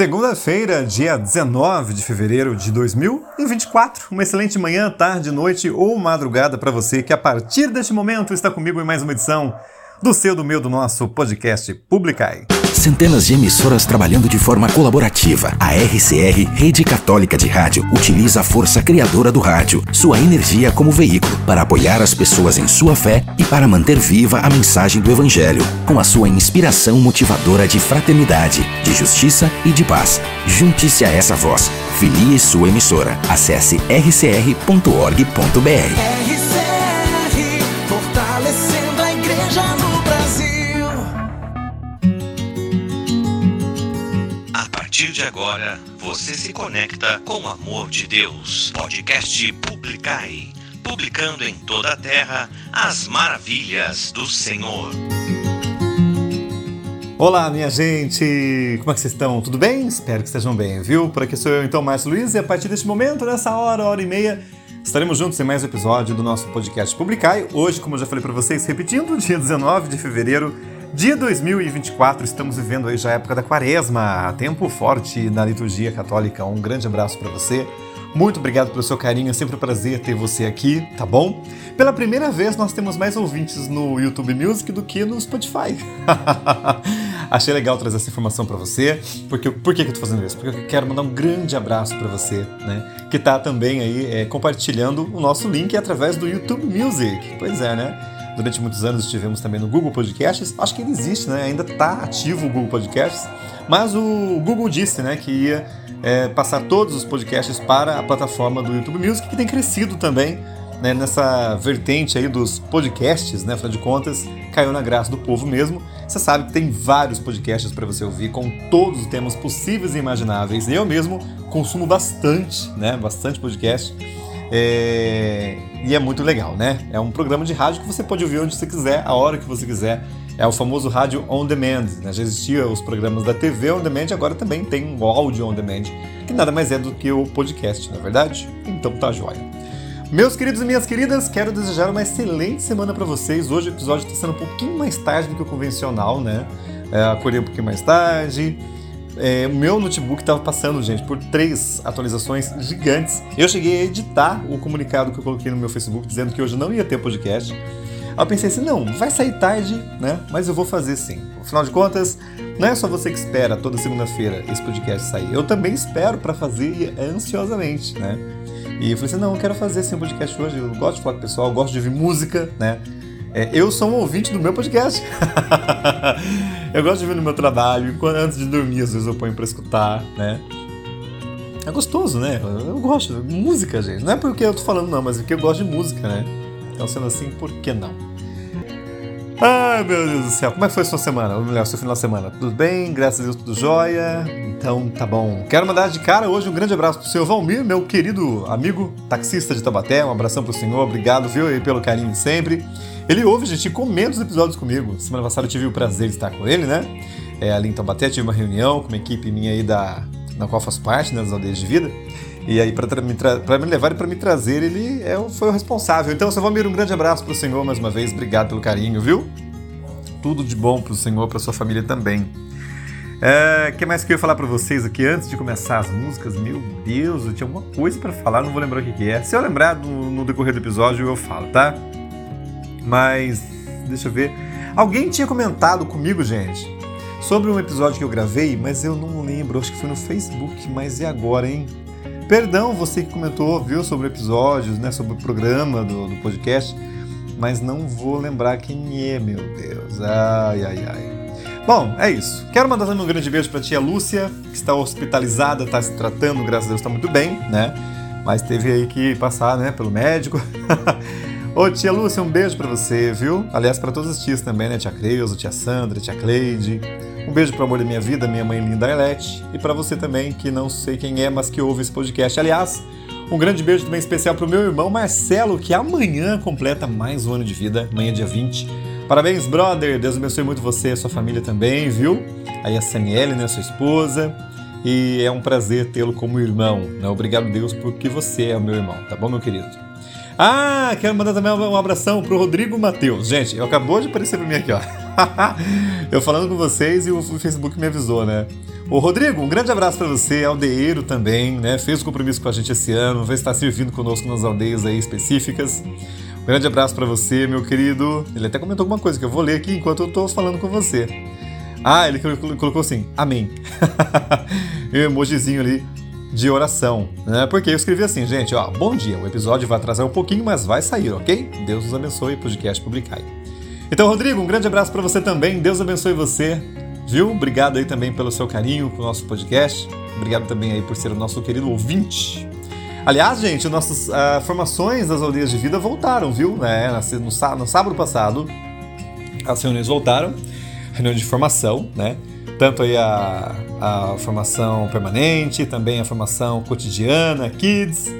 Segunda-feira, dia 19 de fevereiro de 2024. Uma excelente manhã, tarde, noite ou madrugada para você que a partir deste momento está comigo em mais uma edição do seu, do meu, do nosso podcast Publicai. Centenas de emissoras trabalhando de forma colaborativa. A RCR, Rede Católica de Rádio, utiliza a força criadora do rádio, sua energia como veículo, para apoiar as pessoas em sua fé e para manter viva a mensagem do Evangelho, com a sua inspiração motivadora de fraternidade, de justiça e de paz. Junte-se a essa voz. Filie sua emissora. Acesse rcr.org.br. de agora, você se conecta com o amor de Deus. Podcast Publicai. Publicando em toda a terra as maravilhas do Senhor. Olá, minha gente! Como é que vocês estão? Tudo bem? Espero que estejam bem, viu? Por aqui sou eu, então, Márcio Luiz, e a partir deste momento, nessa hora, hora e meia, estaremos juntos em mais um episódio do nosso podcast Publicai. Hoje, como eu já falei para vocês, repetindo, dia 19 de fevereiro de 2024, estamos vivendo aí já a época da quaresma, tempo forte na liturgia católica. Um grande abraço para você. Muito obrigado pelo seu carinho, é sempre um prazer ter você aqui, tá bom? Pela primeira vez nós temos mais ouvintes no YouTube Music do que no Spotify. Achei legal trazer essa informação para você. Porque, por que, que eu tô fazendo isso? Porque eu quero mandar um grande abraço para você, né? Que tá também aí é, compartilhando o nosso link através do YouTube Music. Pois é, né? Durante muitos anos estivemos também no Google Podcasts. Acho que ele existe, né? Ainda está ativo o Google Podcasts. Mas o Google disse, né, que ia é, passar todos os podcasts para a plataforma do YouTube Music, que tem crescido também né, nessa vertente aí dos podcasts, né? Afinal de contas, caiu na graça do povo mesmo. Você sabe que tem vários podcasts para você ouvir com todos os temas possíveis e imagináveis. Eu mesmo consumo bastante, né? Bastante podcast. É... E é muito legal, né? É um programa de rádio que você pode ouvir onde você quiser, a hora que você quiser. É o famoso rádio on demand. Né? Já existia os programas da TV on demand, agora também tem o áudio on demand, que nada mais é do que o podcast, na é verdade? Então tá jóia. Meus queridos e minhas queridas, quero desejar uma excelente semana para vocês. Hoje o episódio está sendo um pouquinho mais tarde do que o convencional, né? É, acordei um pouquinho mais tarde. É, meu notebook estava passando, gente, por três atualizações gigantes. Eu cheguei a editar o comunicado que eu coloquei no meu Facebook dizendo que hoje não ia ter podcast. Aí eu pensei assim, não, vai sair tarde, né? Mas eu vou fazer sim. Afinal de contas, não é só você que espera toda segunda-feira esse podcast sair. Eu também espero para fazer ansiosamente, né? E eu falei assim, não, eu quero fazer esse podcast hoje. Eu gosto de falar com o pessoal, gosto de ouvir música, né? É, eu sou um ouvinte do meu podcast. eu gosto de ouvir no meu trabalho. Quando, antes de dormir, às vezes eu ponho para escutar, né? É gostoso, né? Eu gosto. Música, gente. Não é porque eu tô falando, não, mas é porque eu gosto de música, né? Então, sendo assim, por que não? Ai, meu Deus do céu. Como é que foi sua semana? Ou melhor, seu final de semana? Tudo bem? Graças a Deus, tudo jóia? Então, tá bom. Quero mandar de cara hoje um grande abraço pro senhor Valmir, meu querido amigo taxista de Tabaté. Um abração pro senhor. Obrigado, viu, aí pelo carinho de sempre. Ele ouve, gente, e os episódios comigo. Semana passada eu tive o prazer de estar com ele, né? É, ali em Tabaté, tive uma reunião com uma equipe minha aí da, na qual faço parte, né, das aldeias de vida. E aí, para me, me, levar e para me trazer, ele é, foi o responsável. Então, seu Valmir, um grande abraço para o Senhor mais uma vez. Obrigado pelo carinho, viu? Tudo de bom para o Senhor, para sua família também. O é, que mais que eu ia falar para vocês aqui antes de começar as músicas? Meu Deus, eu tinha alguma coisa para falar, não vou lembrar o que, que é. Se eu lembrar no, no decorrer do episódio, eu falo, tá? Mas, deixa eu ver. Alguém tinha comentado comigo, gente, sobre um episódio que eu gravei, mas eu não lembro. Acho que foi no Facebook, mas e agora, hein? Perdão você que comentou, viu, sobre episódios, né, sobre o programa do, do podcast, mas não vou lembrar quem é, meu Deus. Ai, ai, ai. Bom, é isso. Quero mandar também um grande beijo para tia Lúcia, que está hospitalizada, está se tratando, graças a Deus está muito bem, né? Mas teve aí que passar, né, pelo médico. Ô tia Lúcia, um beijo para você, viu? Aliás, para todas as tias também, né? Tia Creuza, tia Sandra, tia Cleide. Um beijo pro amor da minha vida, minha mãe linda Arlete. E para você também, que não sei quem é, mas que ouve esse podcast. Aliás, um grande beijo também especial pro meu irmão Marcelo, que amanhã completa mais um ano de vida, amanhã dia 20. Parabéns, brother! Deus abençoe muito você e sua família também, viu? Aí a Saniele, né, sua esposa. E é um prazer tê-lo como irmão. Né? Obrigado, Deus, porque você é o meu irmão, tá bom, meu querido? Ah, quero mandar também um abração pro Rodrigo Matheus. Gente, acabou de aparecer pra mim aqui, ó. eu falando com vocês e o Facebook me avisou, né? Ô Rodrigo, um grande abraço para você, aldeeiro também, né? Fez o compromisso com a gente esse ano, vai estar servindo conosco nas aldeias aí específicas. Um grande abraço para você, meu querido. Ele até comentou alguma coisa que eu vou ler aqui enquanto eu tô falando com você. Ah, ele colocou assim, amém. e um emojizinho ali de oração, né? Porque eu escrevi assim, gente, ó, bom dia, o episódio vai atrasar um pouquinho, mas vai sair, ok? Deus nos abençoe, podcast publicai. Então, Rodrigo, um grande abraço para você também, Deus abençoe você, viu? Obrigado aí também pelo seu carinho com o nosso podcast, obrigado também aí por ser o nosso querido ouvinte. Aliás, gente, nossas uh, formações das aldeias de vida voltaram, viu? É, no, no sábado passado, as reuniões voltaram, reunião de formação, né? Tanto aí a, a formação permanente, também a formação cotidiana, kids,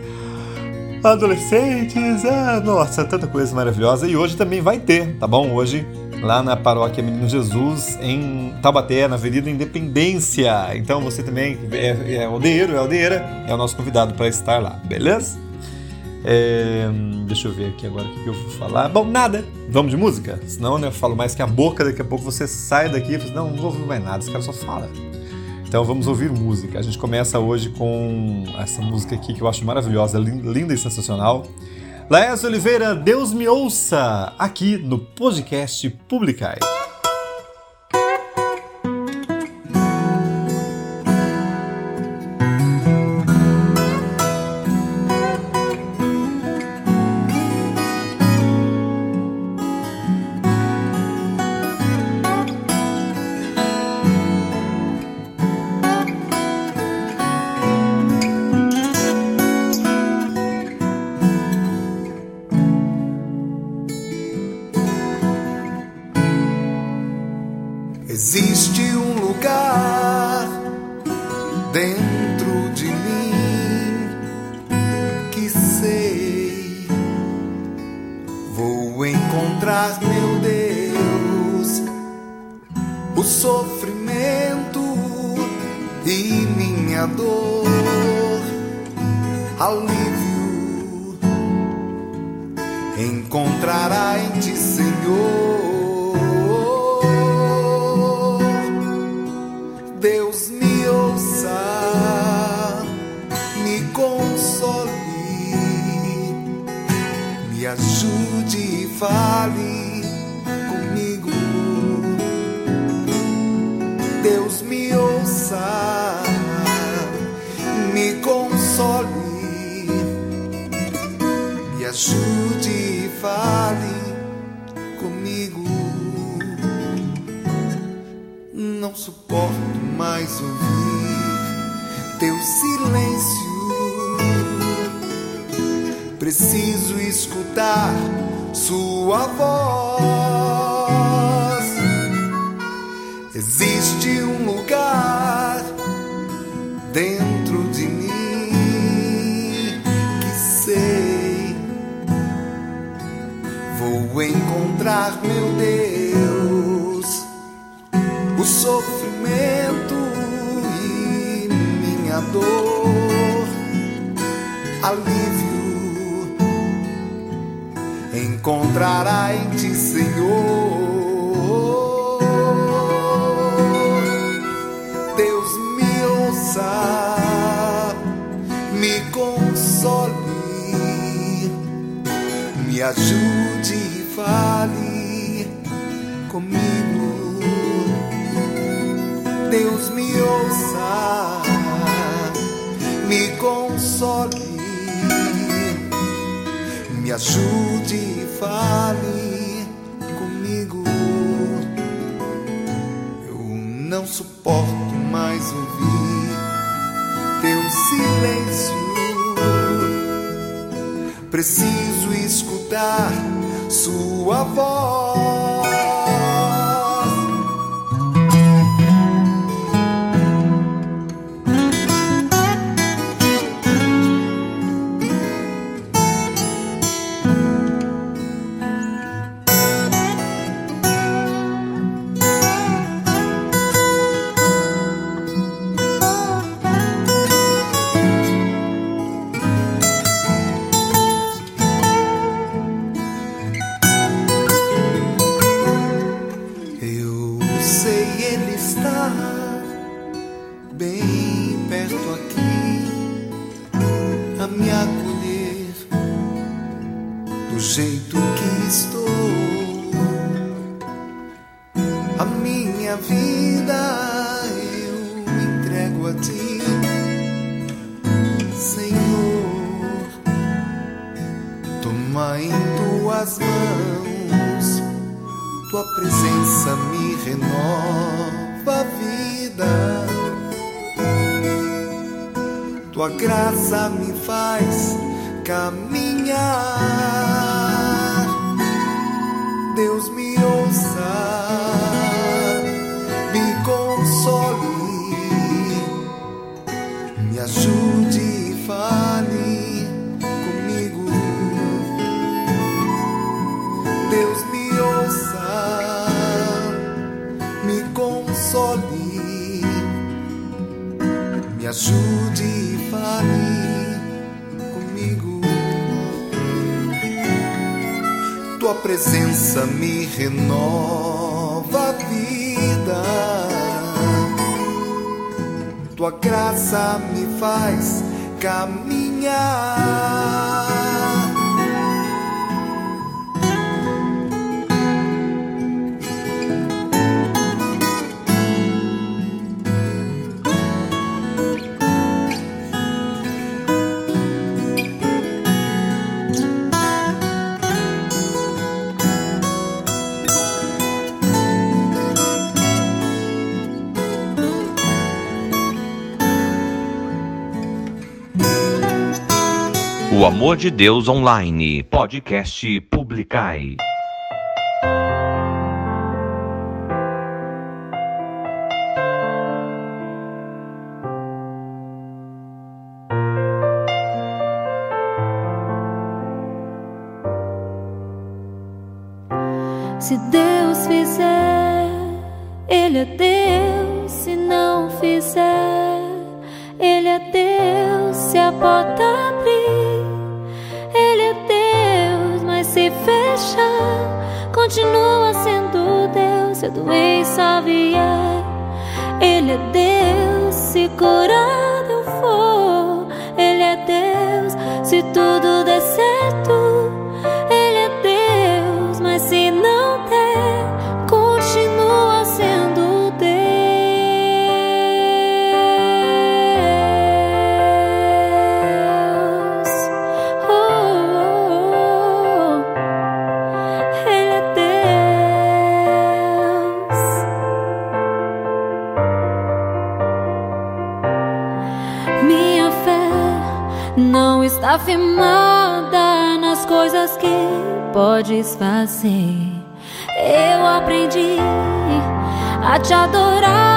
adolescentes, ah, nossa, tanta coisa maravilhosa. E hoje também vai ter, tá bom? Hoje lá na paróquia Menino Jesus, em Taubaté, na Avenida Independência. Então você também é, é aldeiro, é aldeira, é o nosso convidado para estar lá, beleza? É, deixa eu ver aqui agora o que eu vou falar. Bom, nada. Vamos de música? Senão né, eu falo mais que a boca, daqui a pouco você sai daqui e fala, não, não vou ouvir mais nada, esse cara só fala. Então vamos ouvir música. A gente começa hoje com essa música aqui que eu acho maravilhosa, linda e sensacional. Laércio Oliveira, Deus me ouça, aqui no podcast Publicai. fale comigo. Deus me ouça, me console, me ajude e fale comigo. Não suporto mais ouvir teu silêncio. Preciso escutar sua voz. Existe um lugar dentro de mim que sei vou encontrar, meu Deus, o sofrimento e minha dor. Alívio encontrará em ti, Senhor. Deus me ouça, me console, me ajude e fale comigo. Deus me ouça, me console ajude e fale comigo. Eu não suporto mais ouvir teu silêncio. Preciso escutar sua voz. sei, Ele está bem perto aqui a me acolher do jeito que estou. A minha vida eu entrego a Ti, Senhor. Toma em Tuas mãos Tua presença renova a vida. Tua graça me faz caminhar. Deus me ouça. ajude e fale comigo. Tua presença me renova a vida. Tua graça me faz caminhar. O Amor de Deus Online, podcast Publicai. doença vier, Ele é Deus. Se curado eu for, Ele é Deus. Se tudo afirmada nas coisas que podes fazer. Eu aprendi a te adorar.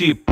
Chip.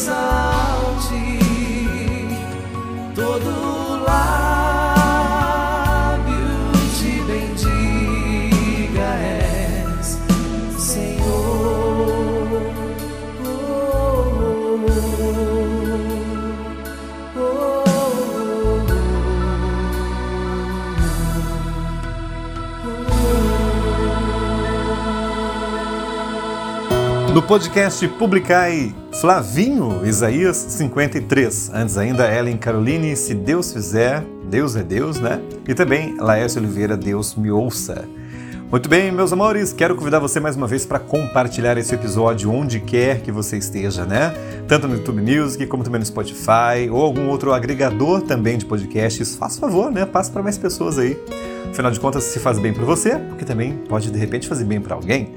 exalte todo lábio te bendiga és Senhor. Oh, oh, oh, No podcast Publicai Flavinho, Isaías 53. Antes ainda, Ellen Caroline, Se Deus Fizer, Deus é Deus, né? E também Laércio Oliveira, Deus Me Ouça. Muito bem, meus amores, quero convidar você mais uma vez para compartilhar esse episódio onde quer que você esteja, né? Tanto no YouTube Music, como também no Spotify, ou algum outro agregador também de podcasts. Faça favor, né? Passe para mais pessoas aí. Afinal de contas, se faz bem para você, porque também pode de repente fazer bem para alguém.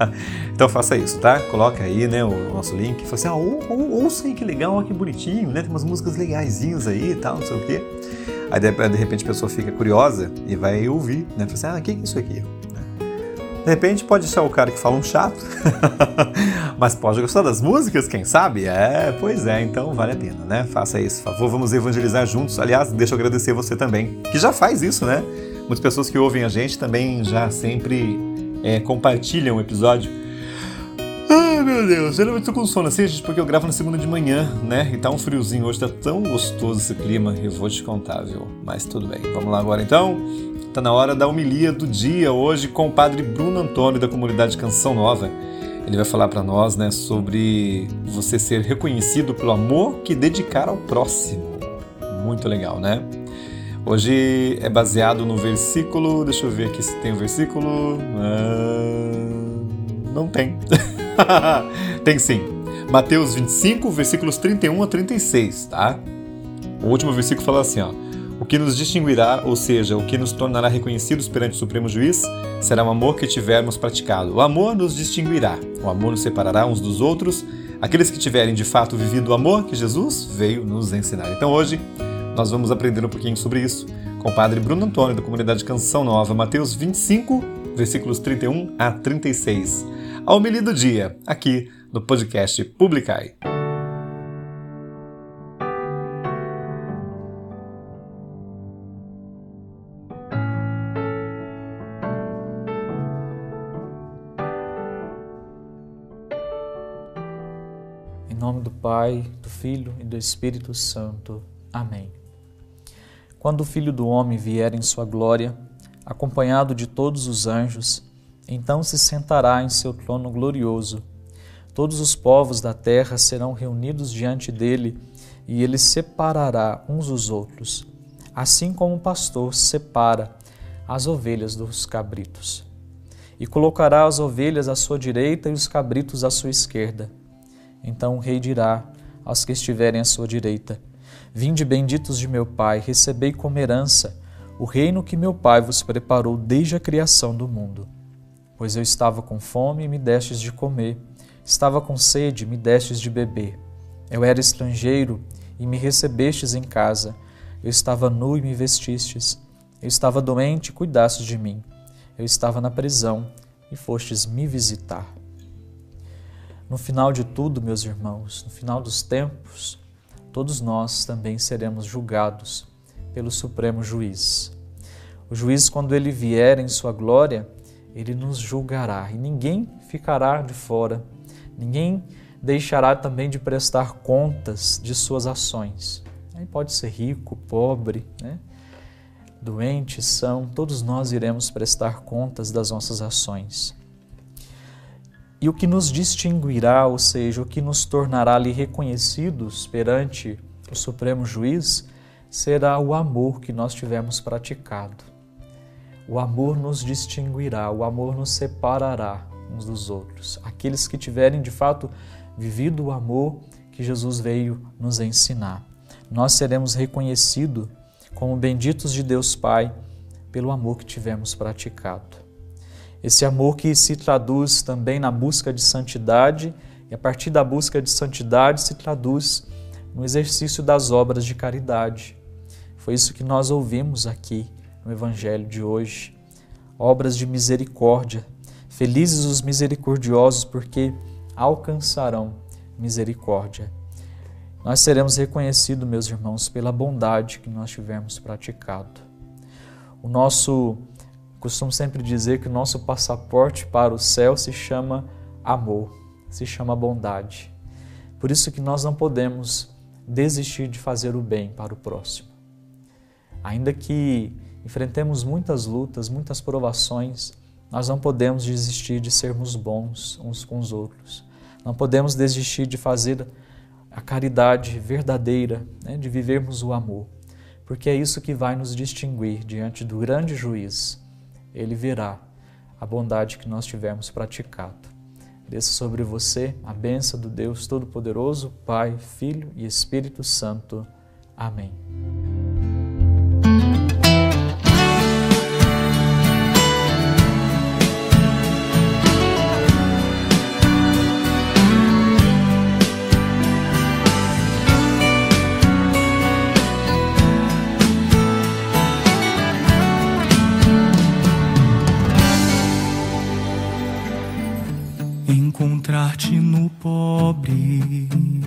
então faça isso, tá? Coloca aí, né, o nosso link. Fala assim, ah, ou, ou, ouça aí que legal, que bonitinho, né? Tem umas músicas legaisinhas aí e tal, não sei o quê. Aí de, de repente a pessoa fica curiosa e vai ouvir, né? Fala assim, ah, o que é isso aqui? De repente pode ser o cara que fala um chato, mas pode gostar das músicas, quem sabe? É, pois é, então vale a pena, né? Faça isso, favor, vamos evangelizar juntos. Aliás, deixa eu agradecer você também, que já faz isso, né? Muitas pessoas que ouvem a gente também já sempre é, compartilham o episódio. Ai meu Deus, geralmente tô com sono assim, gente, porque eu gravo na segunda de manhã, né? E tá um friozinho hoje, tá tão gostoso esse clima, eu vou te contar, viu? Mas tudo bem, vamos lá agora então. Está na hora da homilia do dia hoje com o padre Bruno Antônio da comunidade Canção Nova. Ele vai falar para nós, né, sobre você ser reconhecido pelo amor que dedicar ao próximo. Muito legal, né? Hoje é baseado no versículo. Deixa eu ver aqui se tem o um versículo. Ah, não tem. tem sim. Mateus 25, versículos 31 a 36, tá? O último versículo fala assim, ó. Que nos distinguirá, ou seja, o que nos tornará reconhecidos perante o Supremo Juiz, será o amor que tivermos praticado. O amor nos distinguirá, o amor nos separará uns dos outros, aqueles que tiverem de fato vivido o amor que Jesus veio nos ensinar. Então hoje nós vamos aprender um pouquinho sobre isso com o Padre Bruno Antônio, da comunidade Canção Nova, Mateus 25, versículos 31 a 36. A homilia do dia, aqui no podcast Publicai. Pai, do Filho e do Espírito Santo. Amém. Quando o Filho do Homem vier em sua glória, acompanhado de todos os anjos, então se sentará em seu trono glorioso. Todos os povos da terra serão reunidos diante dele, e ele separará uns dos outros, assim como o pastor separa as ovelhas dos cabritos. E colocará as ovelhas à sua direita e os cabritos à sua esquerda. Então o rei dirá aos que estiverem à sua direita: Vinde benditos de meu Pai, recebei como herança o reino que meu Pai vos preparou desde a criação do mundo. Pois eu estava com fome e me destes de comer, estava com sede e me destes de beber. Eu era estrangeiro e me recebestes em casa, eu estava nu e me vestistes, eu estava doente e cuidastes de mim, eu estava na prisão e fostes me visitar. No final de tudo, meus irmãos, no final dos tempos, todos nós também seremos julgados pelo Supremo Juiz. O juiz, quando ele vier em sua glória, ele nos julgará e ninguém ficará de fora, ninguém deixará também de prestar contas de suas ações. Aí pode ser rico, pobre, né? doente, são, todos nós iremos prestar contas das nossas ações. E o que nos distinguirá, ou seja, o que nos tornará ali reconhecidos perante o Supremo Juiz, será o amor que nós tivermos praticado. O amor nos distinguirá, o amor nos separará uns dos outros. Aqueles que tiverem de fato vivido o amor que Jesus veio nos ensinar. Nós seremos reconhecidos como benditos de Deus Pai pelo amor que tivemos praticado. Esse amor que se traduz também na busca de santidade e a partir da busca de santidade se traduz no exercício das obras de caridade. Foi isso que nós ouvimos aqui no Evangelho de hoje. Obras de misericórdia. Felizes os misericordiosos, porque alcançarão misericórdia. Nós seremos reconhecidos, meus irmãos, pela bondade que nós tivermos praticado. O nosso costumo sempre dizer que o nosso passaporte para o céu se chama amor, se chama bondade. Por isso que nós não podemos desistir de fazer o bem para o próximo. Ainda que enfrentemos muitas lutas, muitas provações, nós não podemos desistir de sermos bons uns com os outros. Não podemos desistir de fazer a caridade verdadeira, né, de vivermos o amor, porque é isso que vai nos distinguir diante do grande juiz ele virá, a bondade que nós tivermos praticado. Desça sobre você a bênção do Deus Todo-Poderoso, Pai, Filho e Espírito Santo. Amém. pobre.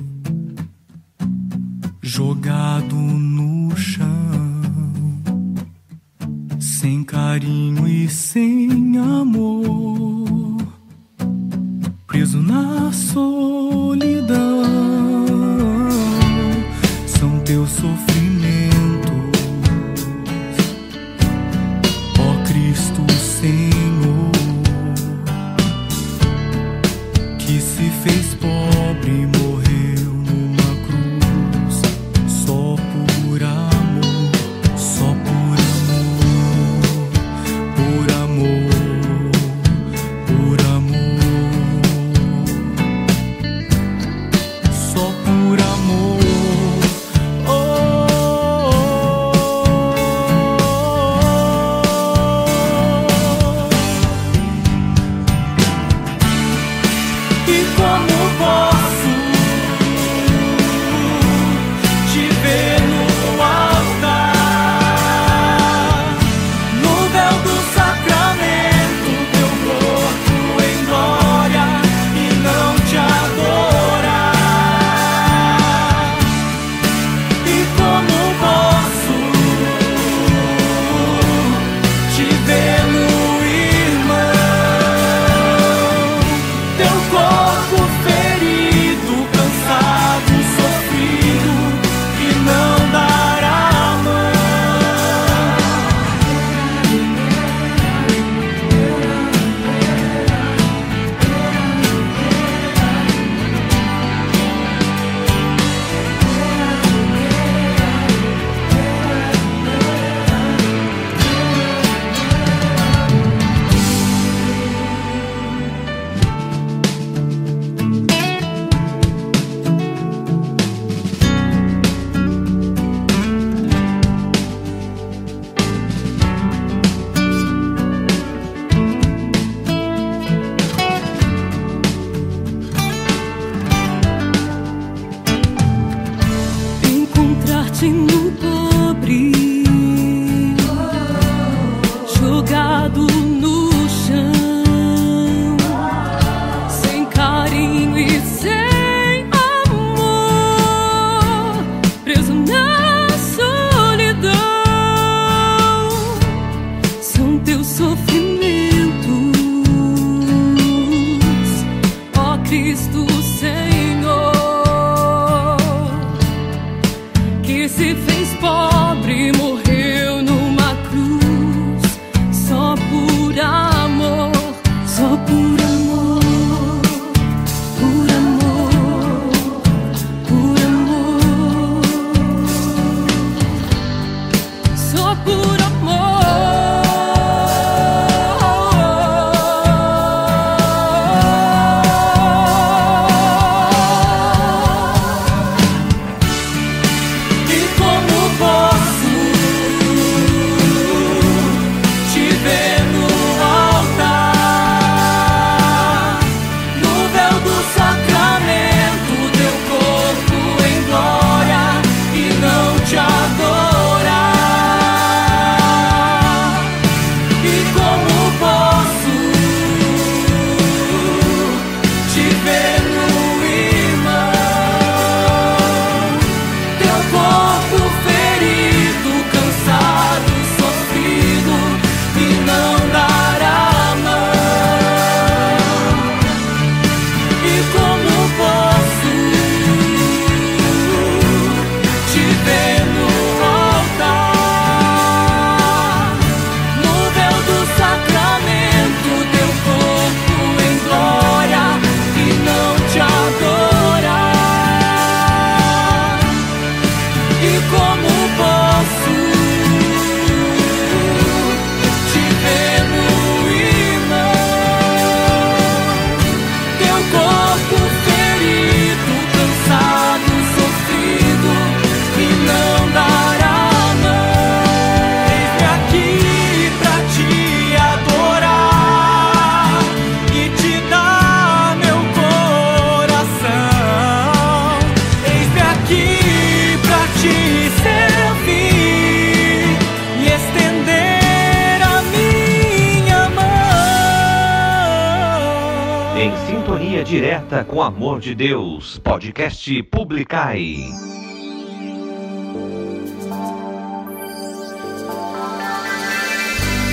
de Deus, podcast Publicai.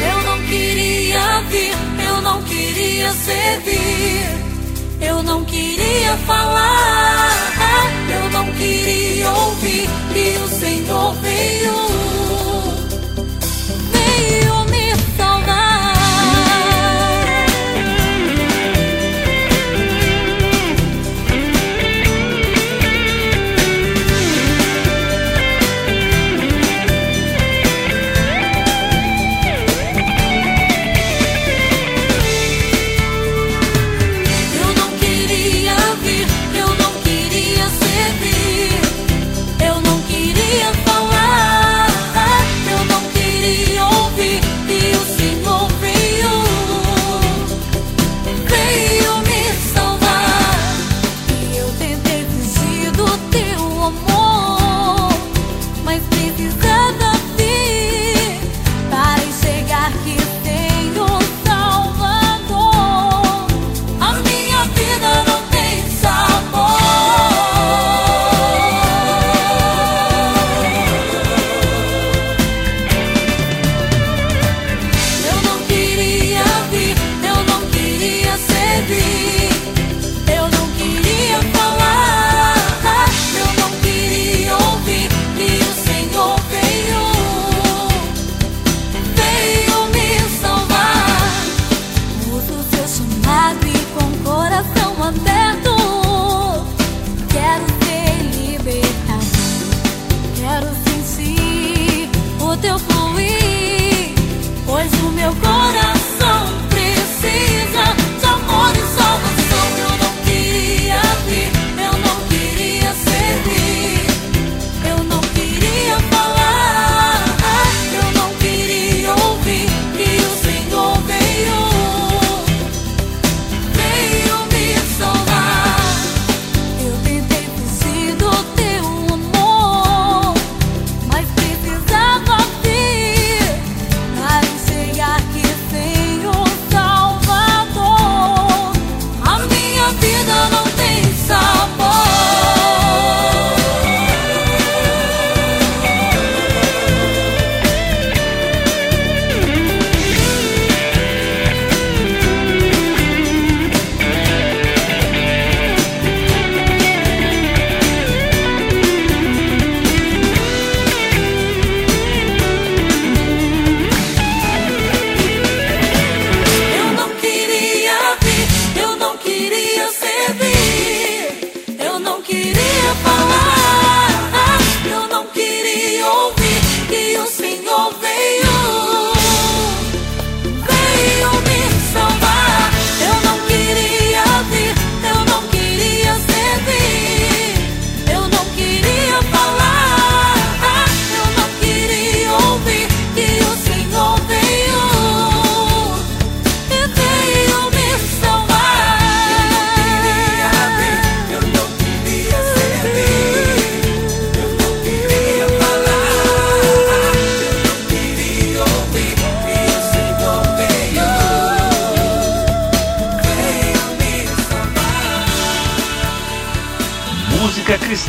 Eu não queria vir, eu não queria servir, eu não queria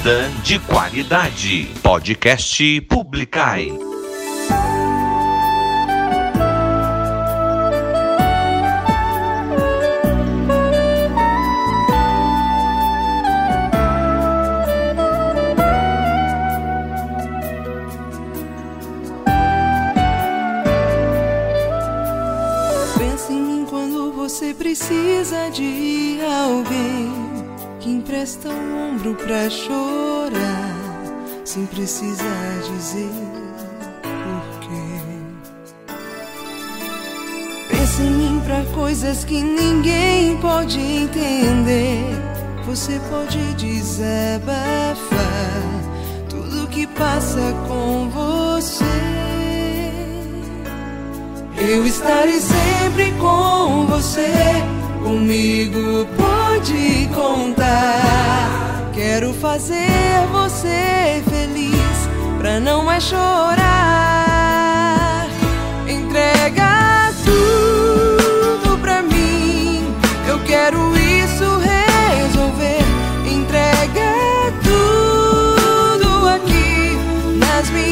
cristã de qualidade. Podcast Publicai. Pensa em mim quando você precisa de alguém empresta um ombro pra chorar, sem precisar dizer porquê. Pensa em mim pra coisas que ninguém pode entender. Você pode desabafar tudo que passa com você. Eu estarei sempre com você, comigo. Por te contar. Quero fazer você feliz pra não mais chorar. Entrega tudo pra mim. Eu quero isso resolver. Entrega tudo aqui nas minhas.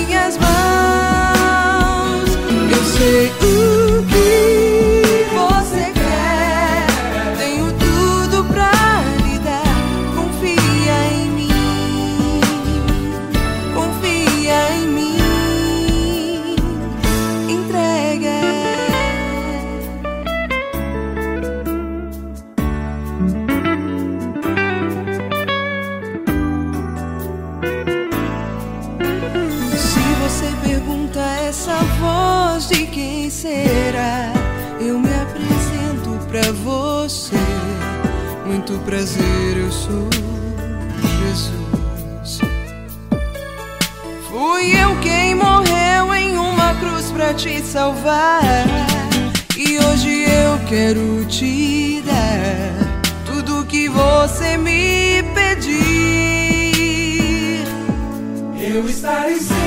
Eu me apresento pra você. Muito prazer, eu sou Jesus. Fui eu quem morreu em uma cruz pra te salvar. E hoje eu quero te dar tudo que você me pedir. Eu estarei sempre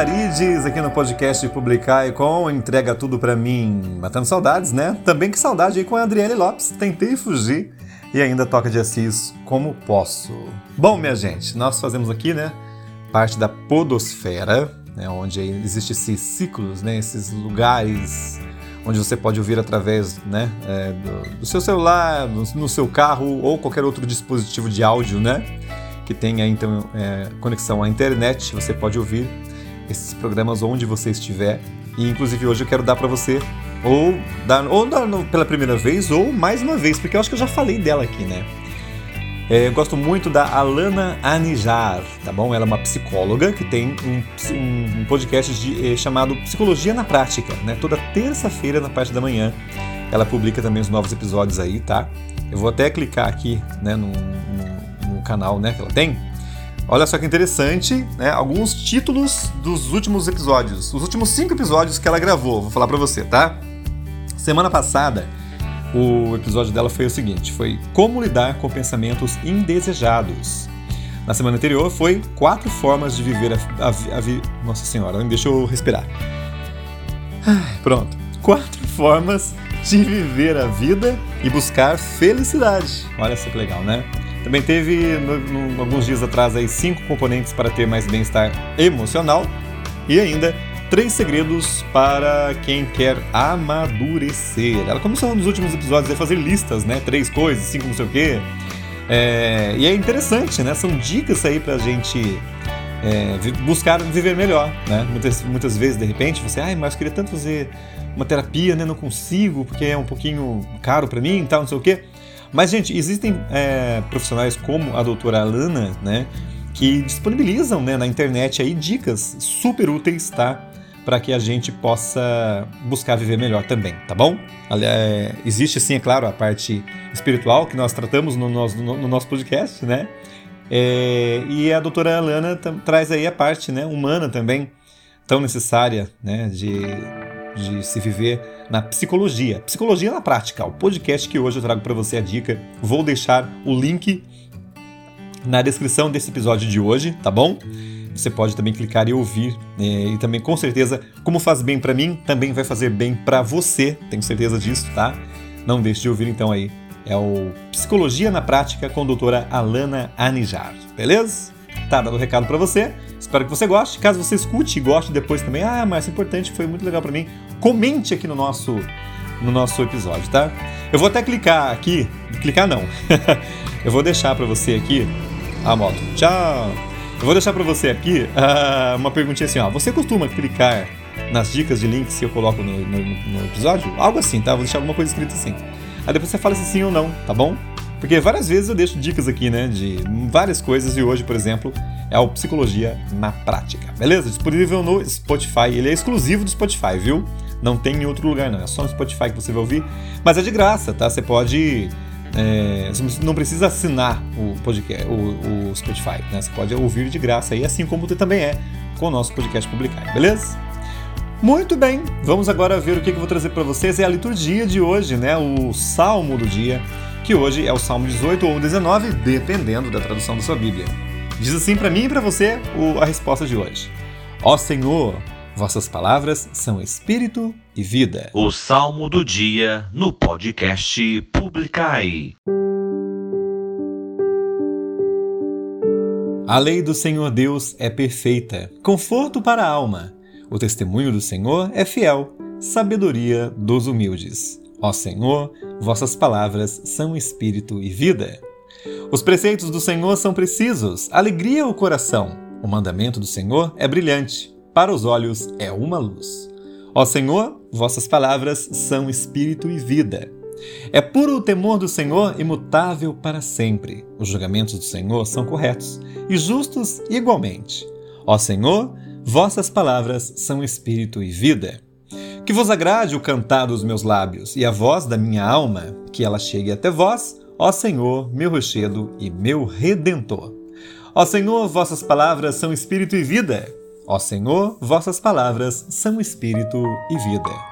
Adriana Arides aqui no podcast Publicar com Entrega Tudo Pra Mim. Matando saudades, né? Também que saudade aí com a Adriane Lopes. Tentei fugir e ainda toca de Assis como posso. Bom, minha gente, nós fazemos aqui, né? Parte da podosfera, né, onde existem esses ciclos, né? Esses lugares onde você pode ouvir através né, é, do, do seu celular, no, no seu carro ou qualquer outro dispositivo de áudio, né? que tenha então é, conexão à internet, você pode ouvir esses programas onde você estiver. E inclusive hoje eu quero dar para você ou dar ou dar no- pela primeira vez ou mais uma vez, porque eu acho que eu já falei dela aqui, né? É, eu gosto muito da Alana Anijar, tá bom? Ela é uma psicóloga que tem um, um- um podcast de- eh, chamado Psicologia na Prática, né? Toda terça-feira na parte da manhã ela publica também os novos episódios aí, tá? Eu vou até clicar aqui, né, no, no- no canal, né, que ela tem. Olha só que interessante, né? Alguns títulos dos últimos episódios, os últimos cinco episódios que ela gravou. Vou falar pra você, tá? Semana passada, o episódio dela foi o seguinte: foi como lidar com pensamentos indesejados. Na semana anterior foi quatro formas de viver a, a a vi- Nossa senhora, deixa eu respirar. Pronto. Quatro formas de viver a vida e buscar felicidade. Olha só que legal, né? Também teve, no- no- alguns dias atrás, aí, cinco componentes para ter mais bem-estar emocional. E ainda, três segredos para quem quer amadurecer. Ela começou nos últimos episódios a fazer listas, né? Três coisas, cinco não sei o quê. É, e é interessante, né? São dicas aí pra gente é, buscar viver melhor, né? Muitas, muitas vezes, de repente, você, ai, mas eu queria tanto fazer uma terapia, né? Não consigo, porque é um pouquinho caro pra mim e tal, não sei o quê. Mas, gente, existem é, profissionais como a doutora Alana, né? Que disponibilizam né, na internet aí dicas super úteis, tá? Para que a gente possa buscar viver melhor também, tá bom? É, existe, sim, é claro, a parte espiritual que nós tratamos no nosso, no, no nosso podcast, né? É, e a doutora Alana traz aí a parte né, humana também, tão necessária né, de, de se viver na psicologia. Psicologia na prática, o podcast que hoje eu trago para você a dica. Vou deixar o link na descrição desse episódio de hoje, tá bom? Você pode também clicar e ouvir. É, e também, com certeza, como faz bem para mim, também vai fazer bem para você. Tenho certeza disso, tá? Não deixe de ouvir então aí é o Psicologia na Prática com a doutora Alana Anijar. Beleza? Tá dando um recado para você. Espero que você goste. Caso você escute e goste depois também, ah, mas é importante, foi muito legal para mim. Comente aqui no nosso no nosso episódio, tá? Eu vou até clicar aqui, clicar não. eu vou deixar para você aqui a moto. Tchau. Eu vou deixar para você aqui uh, uma perguntinha assim, ó. Você costuma clicar nas dicas de links que eu coloco no, no, no episódio? Algo assim, tá? Vou deixar alguma coisa escrita assim. Aí depois você fala se sim ou não, tá bom? Porque várias vezes eu deixo dicas aqui, né, de várias coisas e hoje, por exemplo, é o Psicologia na Prática, beleza? Disponível no Spotify, ele é exclusivo do Spotify, viu? Não tem em outro lugar, não, é só no Spotify que você vai ouvir, mas é de graça, tá? Você pode. É, você não precisa assinar o podcast, o, o Spotify, né? Você pode ouvir de graça aí, assim como você também é com o nosso podcast publicado, beleza? Muito bem, vamos agora ver o que eu vou trazer para vocês. É a liturgia de hoje, né? O salmo do dia, que hoje é o salmo 18 ou 19, dependendo da tradução da sua Bíblia. Diz assim para mim e para você a resposta de hoje: Ó Senhor, vossas palavras são espírito e vida. O salmo do dia no podcast Publicai. A lei do Senhor Deus é perfeita, conforto para a alma. O testemunho do Senhor é fiel, sabedoria dos humildes. Ó Senhor, vossas palavras são espírito e vida. Os preceitos do Senhor são precisos, alegria o coração. O mandamento do Senhor é brilhante, para os olhos é uma luz. Ó Senhor, vossas palavras são espírito e vida. É puro o temor do Senhor, imutável para sempre. Os julgamentos do Senhor são corretos e justos igualmente. Ó Senhor, Vossas palavras são espírito e vida. Que vos agrade o cantar dos meus lábios e a voz da minha alma, que ela chegue até vós, ó Senhor, meu rochedo e meu redentor. Ó Senhor, vossas palavras são espírito e vida. Ó Senhor, vossas palavras são espírito e vida.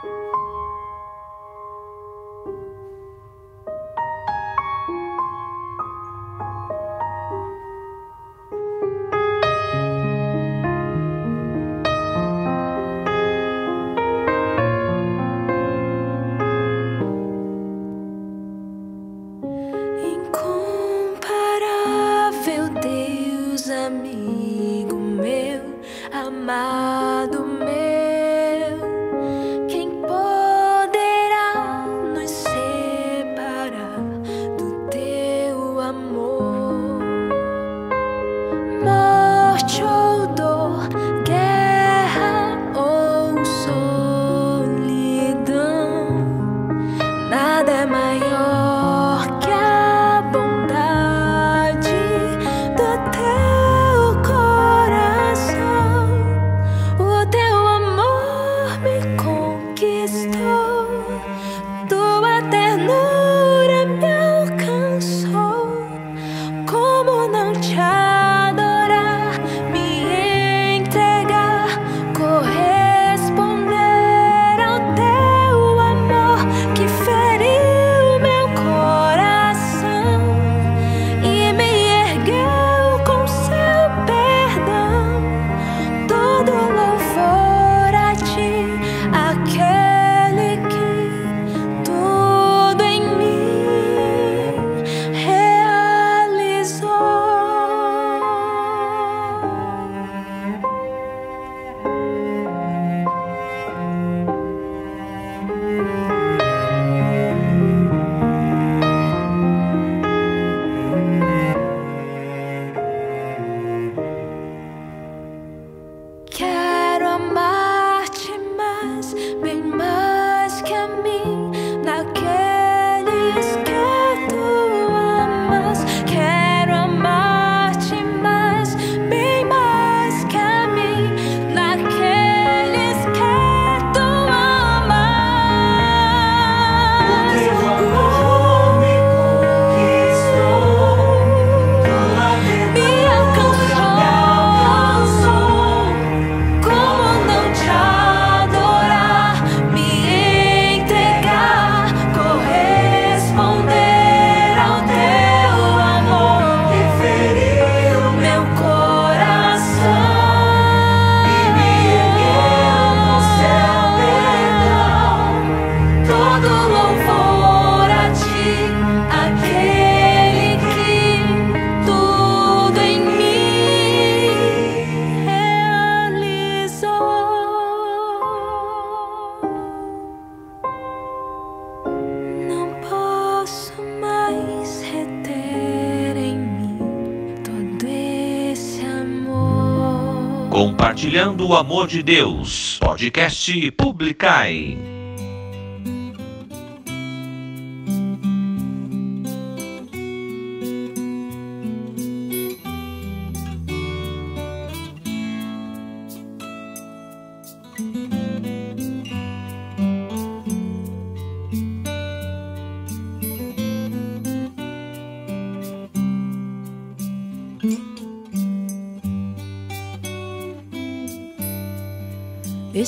De Deus. Podcast Publicai.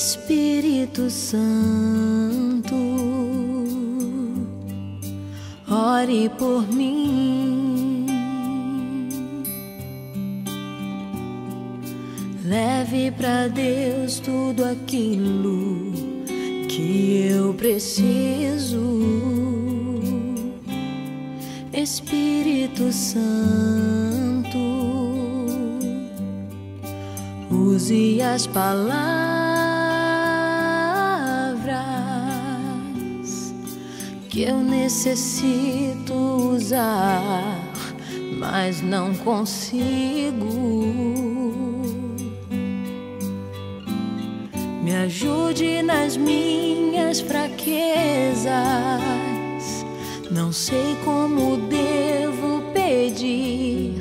Espírito Santo, ore por mim. Leve para Deus tudo aquilo que eu preciso. Espírito Santo, use as palavras necessito usar, mas não consigo. Me ajude nas minhas fraquezas. Não sei como devo pedir,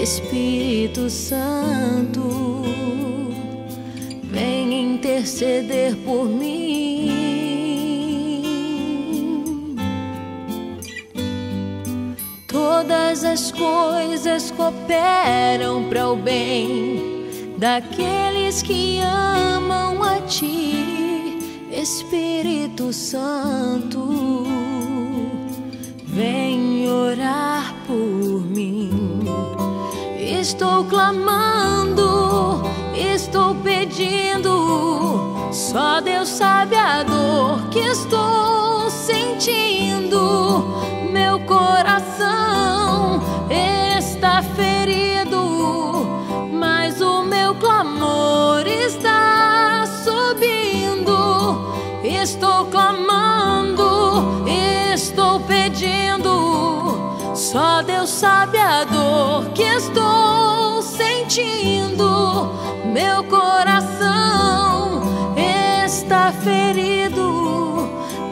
Espírito Santo, vem interceder por mim. As coisas cooperam para o bem daqueles que amam a Ti, Espírito Santo. Vem orar por mim. Estou clamando, estou pedindo. Só Deus sabe a dor que estou sentindo. Meu coração Estou clamando, estou pedindo. Só Deus sabe a dor que estou sentindo. Meu coração está ferido,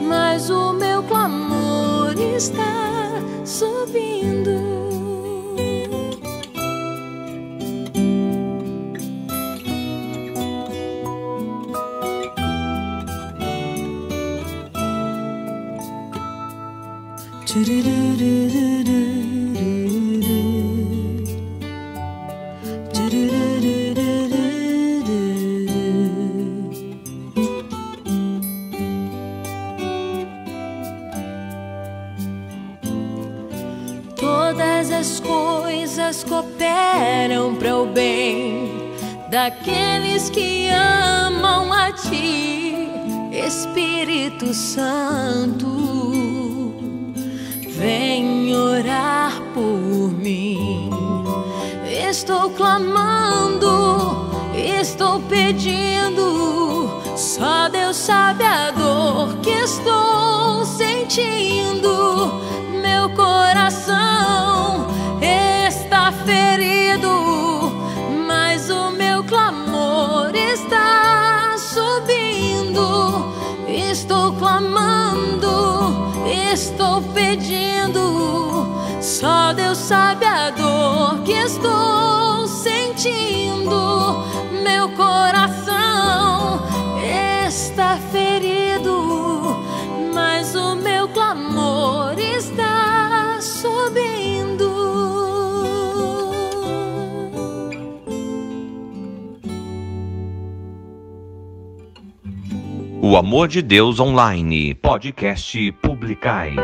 mas o meu clamor está subindo. Amor de Deus Online. Podcast Publicai.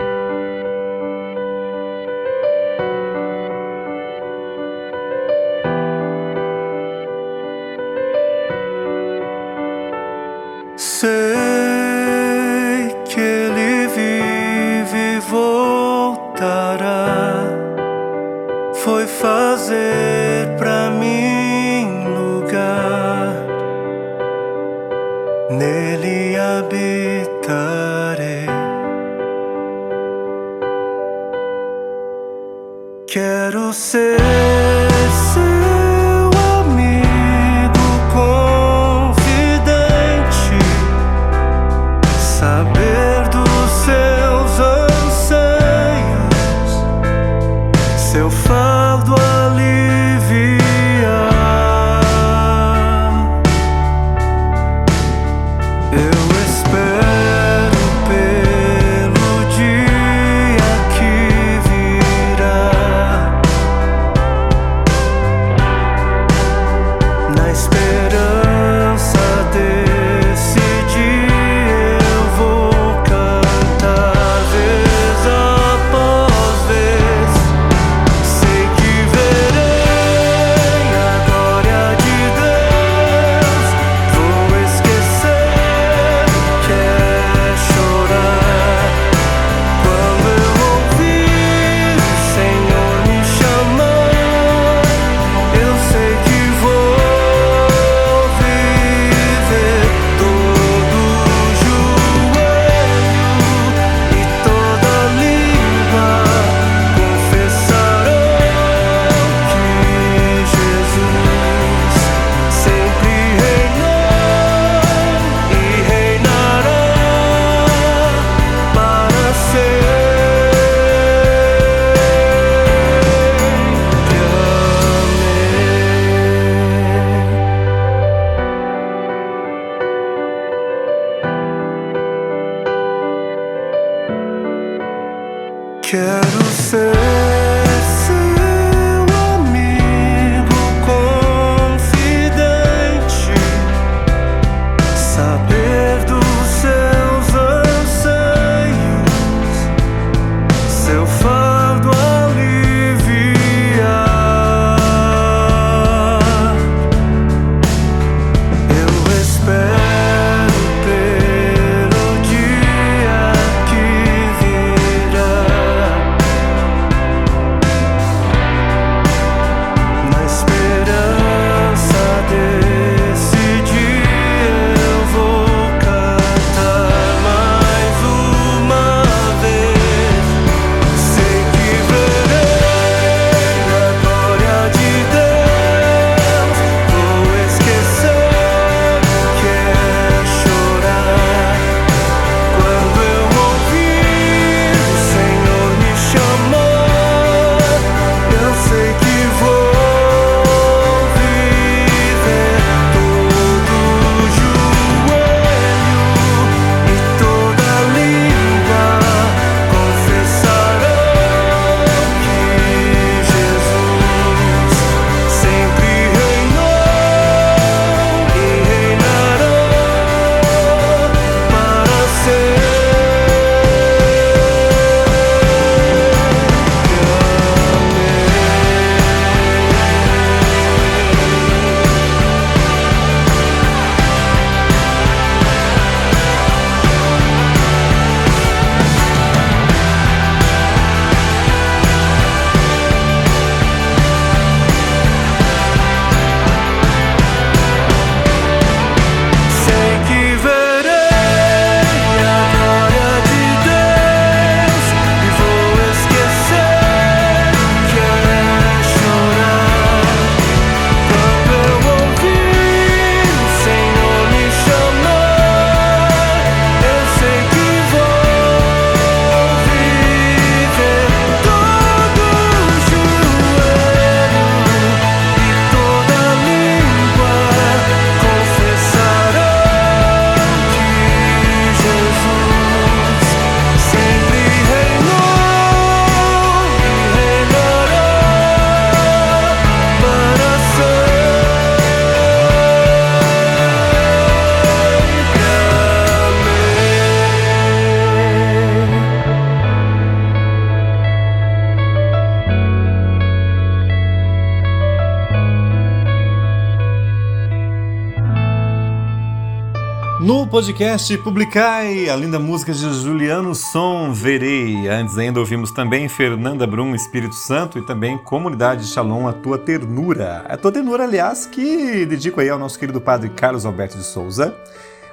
Podcast Publicai, a linda música de Juliano Som Verei. Antes ainda ouvimos também Fernanda Brum, Espírito Santo e também Comunidade Shalom, a tua ternura. A tua ternura, aliás, que dedico aí ao nosso querido padre Carlos Alberto de Souza.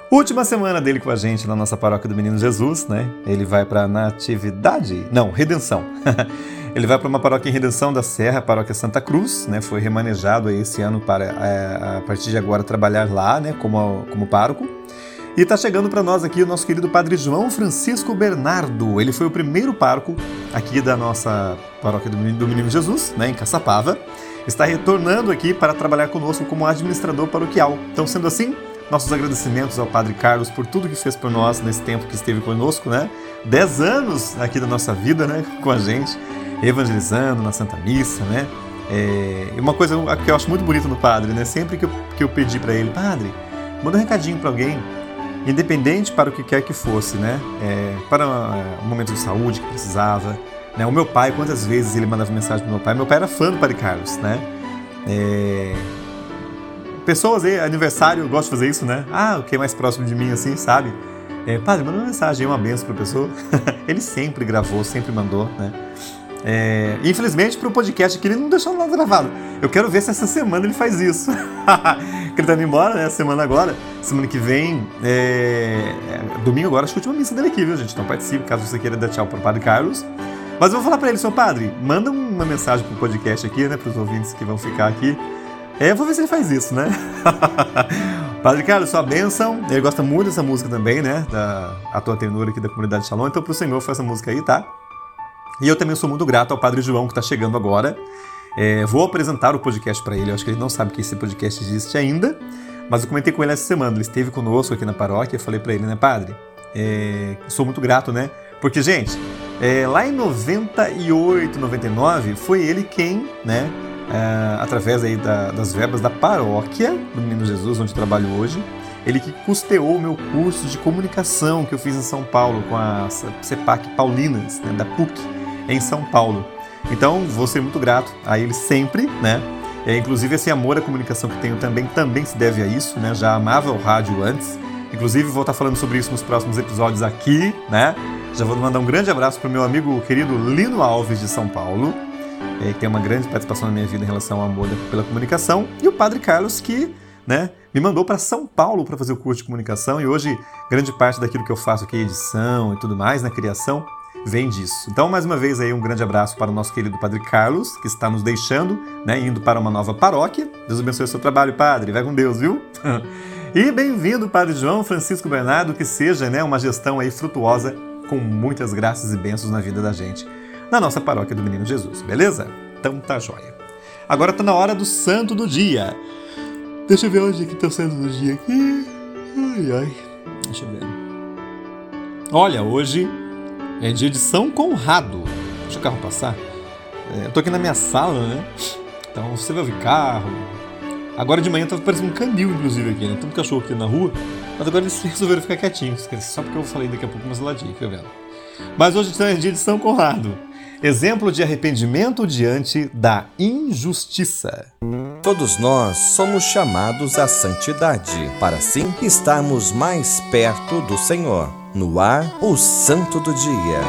Última semana dele com a gente na nossa paróquia do Menino Jesus, né? Ele vai para Natividade? Não, Redenção. Ele vai para uma paróquia em Redenção da Serra, paróquia Santa Cruz, né? Foi remanejado aí esse ano para, é, a partir de agora, trabalhar lá, né? Como, como pároco. E está chegando para nós aqui o nosso querido Padre João Francisco Bernardo. Ele foi o primeiro pároco aqui da nossa paróquia do Menino Jesus, né, em Caçapava. Está retornando aqui para trabalhar conosco como administrador paroquial. Então, sendo assim, nossos agradecimentos ao Padre Carlos por tudo que fez por nós nesse tempo que esteve conosco, né? Dez anos aqui da nossa vida, né? Com a gente, evangelizando na Santa Missa, né? É, uma coisa que eu acho muito bonita no Padre, né? Sempre que eu, que eu pedi para ele, Padre, manda um recadinho para alguém, independente para o que quer que fosse, né? É, para um momento de saúde que precisava, né? O meu pai, quantas vezes ele mandava mensagem pro meu pai? Meu pai era fã do Padre Carlos, né? É, pessoas aí, aniversário, eu gosto de fazer isso, né? Ah, o que é mais próximo de mim, assim, sabe? É, padre, manda uma mensagem, uma benção pra pessoa. ele sempre gravou, sempre mandou, né? É, infelizmente, para o podcast aqui, ele não deixou nada gravado. Eu quero ver se essa semana ele faz isso. ele tá indo embora, né? Semana agora. Semana que vem, é, é, domingo agora, acho que a última missa dele aqui, viu, gente? Então participe, caso você queira dar tchau para o Padre Carlos. Mas eu vou falar para ele, seu padre, manda uma mensagem pro podcast aqui, né? Para os ouvintes que vão ficar aqui. É, eu vou ver se ele faz isso, né? Padre Carlos, sua bênção. Ele gosta muito dessa música também, né? Da a tua tenura aqui da comunidade Shalom. Então, pro Senhor, faz essa música aí, tá? E eu também sou muito grato ao Padre João, que está chegando agora. É, vou apresentar o podcast para ele. Eu acho que ele não sabe que esse podcast existe ainda. Mas eu comentei com ele essa semana. Ele esteve conosco aqui na paróquia. Eu falei para ele, né, Padre? É, sou muito grato, né? Porque, gente, é, lá em 98, 99, foi ele quem, né? é, através aí da, das verbas da paróquia do Menino Jesus, onde trabalho hoje. Ele que custeou o meu curso de comunicação que eu fiz em São Paulo com a CEPAC Paulinas, né, da PUC, em São Paulo. Então, vou ser muito grato a ele sempre, né? É, inclusive, esse amor à comunicação que tenho também, também se deve a isso, né? Já amava o rádio antes. Inclusive, vou estar falando sobre isso nos próximos episódios aqui, né? Já vou mandar um grande abraço para o meu amigo querido Lino Alves de São Paulo, é, que tem uma grande participação na minha vida em relação ao amor pela comunicação, e o Padre Carlos, que né, me mandou para São Paulo para fazer o curso de comunicação, e hoje grande parte daquilo que eu faço aqui, edição e tudo mais, na criação, vem disso. Então, mais uma vez aí um grande abraço para o nosso querido Padre Carlos, que está nos deixando, né, indo para uma nova paróquia. Deus abençoe o seu trabalho, Padre. Vai com Deus, viu? e bem-vindo, Padre João Francisco Bernardo, que seja, né, uma gestão aí frutuosa com muitas graças e bênçãos na vida da gente na nossa paróquia do Menino Jesus, beleza? Então tá jóia. Agora tá na hora do santo do dia. Deixa eu ver onde é que tá o santo do dia aqui. Ai, ai. Deixa eu ver. Olha, hoje é dia de São Conrado. Deixa o carro passar. É, eu tô aqui na minha sala, né? Então você vai ouvir carro. Agora de manhã tava parecendo um canil, inclusive, aqui, né? Um cachorro aqui na rua. Mas agora eles resolveram ficar quietinhos. Só porque eu falei daqui a pouco umas ladinhas, fica vendo? Mas hoje é dia de São Conrado exemplo de arrependimento diante da injustiça. Todos nós somos chamados à santidade, para assim estarmos mais perto do Senhor. No ar, o Santo do Dia.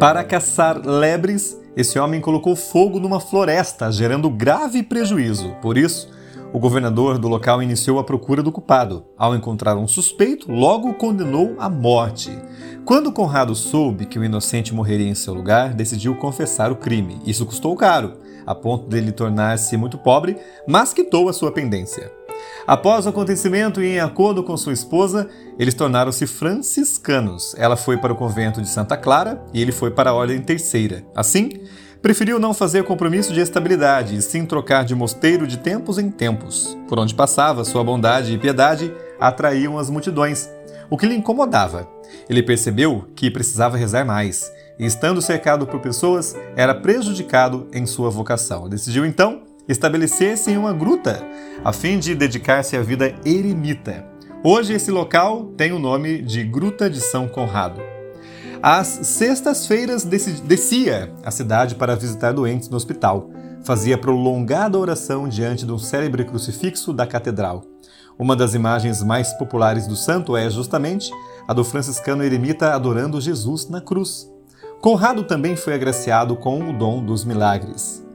Para caçar lebres, esse homem colocou fogo numa floresta, gerando grave prejuízo. Por isso, o governador do local iniciou a procura do culpado. Ao encontrar um suspeito, logo o condenou à morte. Quando Conrado soube que o inocente morreria em seu lugar, decidiu confessar o crime. Isso custou caro, a ponto de ele tornar-se muito pobre, mas quitou a sua pendência. Após o acontecimento e em acordo com sua esposa, eles tornaram-se franciscanos. Ela foi para o convento de Santa Clara e ele foi para a Ordem Terceira. Assim, preferiu não fazer compromisso de estabilidade e sim trocar de mosteiro de tempos em tempos. Por onde passava, sua bondade e piedade atraíam as multidões, o que lhe incomodava. Ele percebeu que precisava rezar mais, e estando cercado por pessoas, era prejudicado em sua vocação. Decidiu então estabelecer-se em uma gruta, a fim de dedicar-se à vida eremita. Hoje esse local tem o nome de Gruta de São Conrado. Às sextas-feiras descia à cidade para visitar doentes no hospital. Fazia prolongada oração diante do célebre crucifixo da catedral. Uma das imagens mais populares do santo é justamente a do franciscano eremita adorando Jesus na cruz. Conrado também foi agraciado com o dom dos milagres.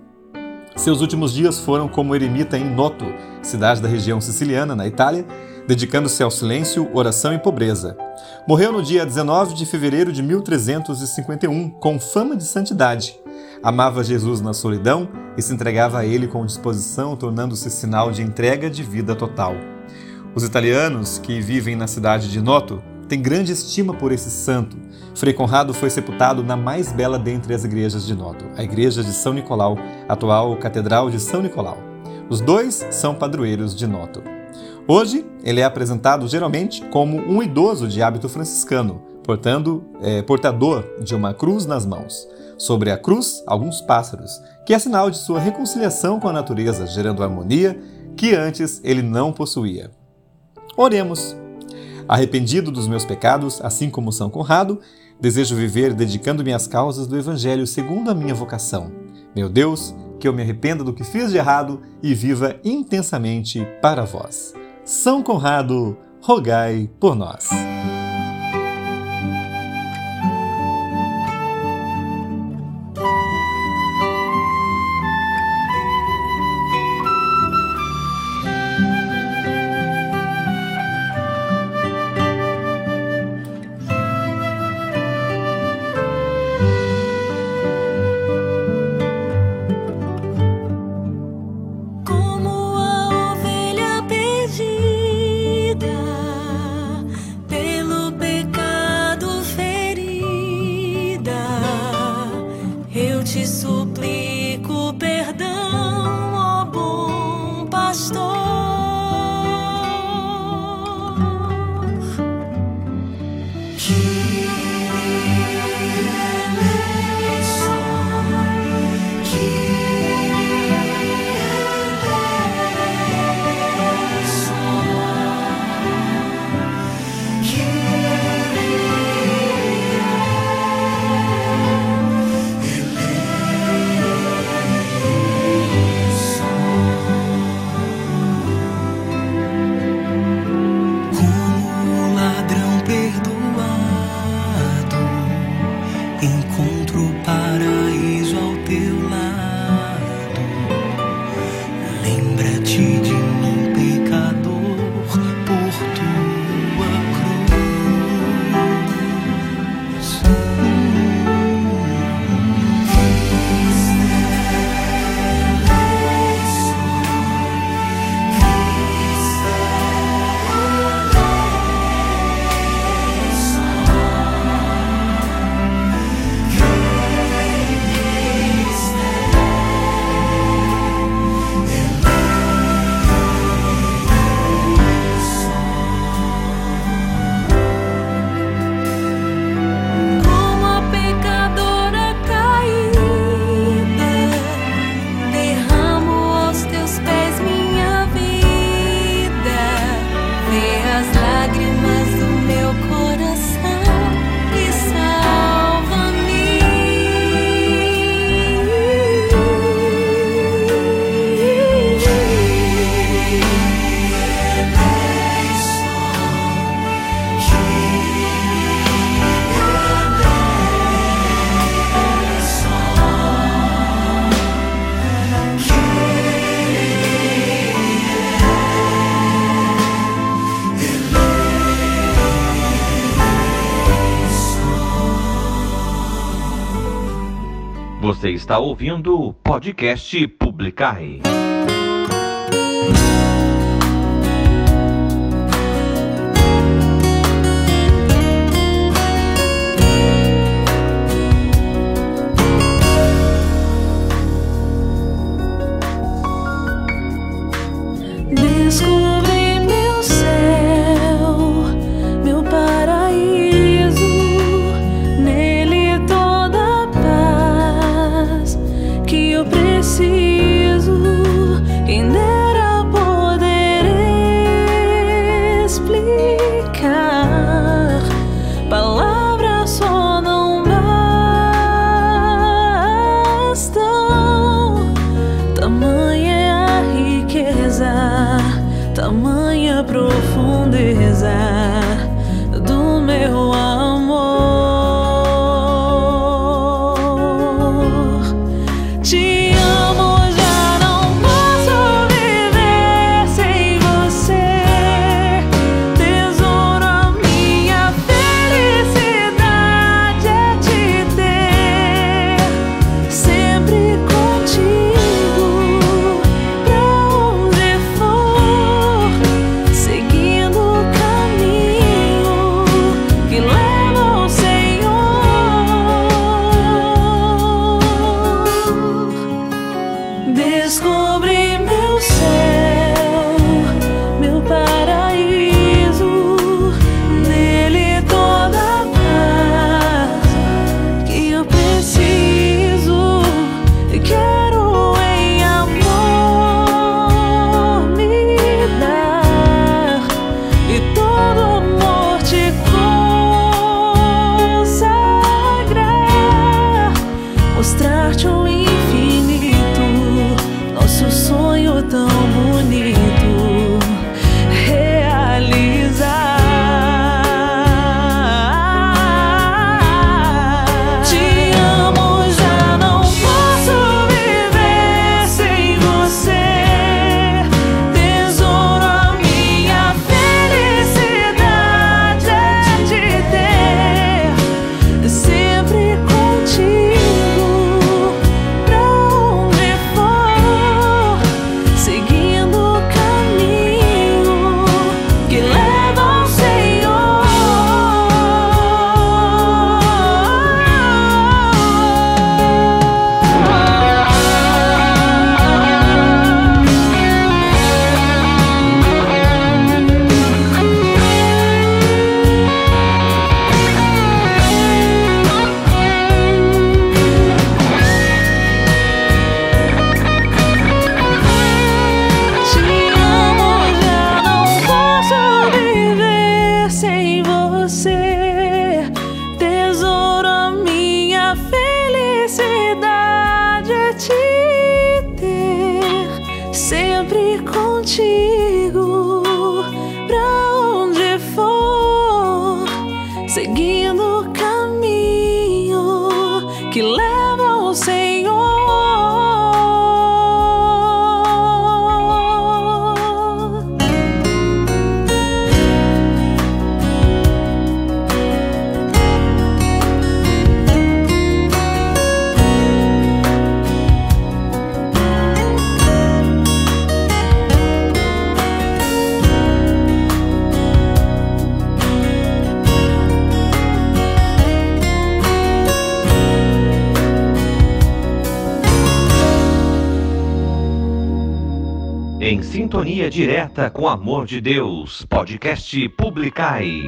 Seus últimos dias foram como eremita em Noto, cidade da região siciliana, na Itália, dedicando-se ao silêncio, oração e pobreza. Morreu no dia 19 de fevereiro de 1351, com fama de santidade. Amava Jesus na solidão e se entregava a ele com disposição, tornando-se sinal de entrega de vida total. Os italianos que vivem na cidade de Noto têm grande estima por esse santo. Frei Conrado foi sepultado na mais bela dentre as igrejas de Noto, a igreja de São Nicolau, atual Catedral de São Nicolau. Os dois são padroeiros de Noto. Hoje, ele é apresentado geralmente como um idoso de hábito franciscano, portando, é, portador de uma cruz nas mãos. Sobre a cruz, alguns pássaros, que é sinal de sua reconciliação com a natureza, gerando harmonia que antes ele não possuía. Oremos. Arrependido dos meus pecados, assim como São Conrado, desejo viver dedicando-me às causas do Evangelho segundo a minha vocação. Meu Deus, que eu me arrependa do que fiz de errado e viva intensamente para vós. São Conrado, rogai por nós. Está ouvindo o podcast Publicai. Sintonia direta com o amor de Deus. Podcast Publicai.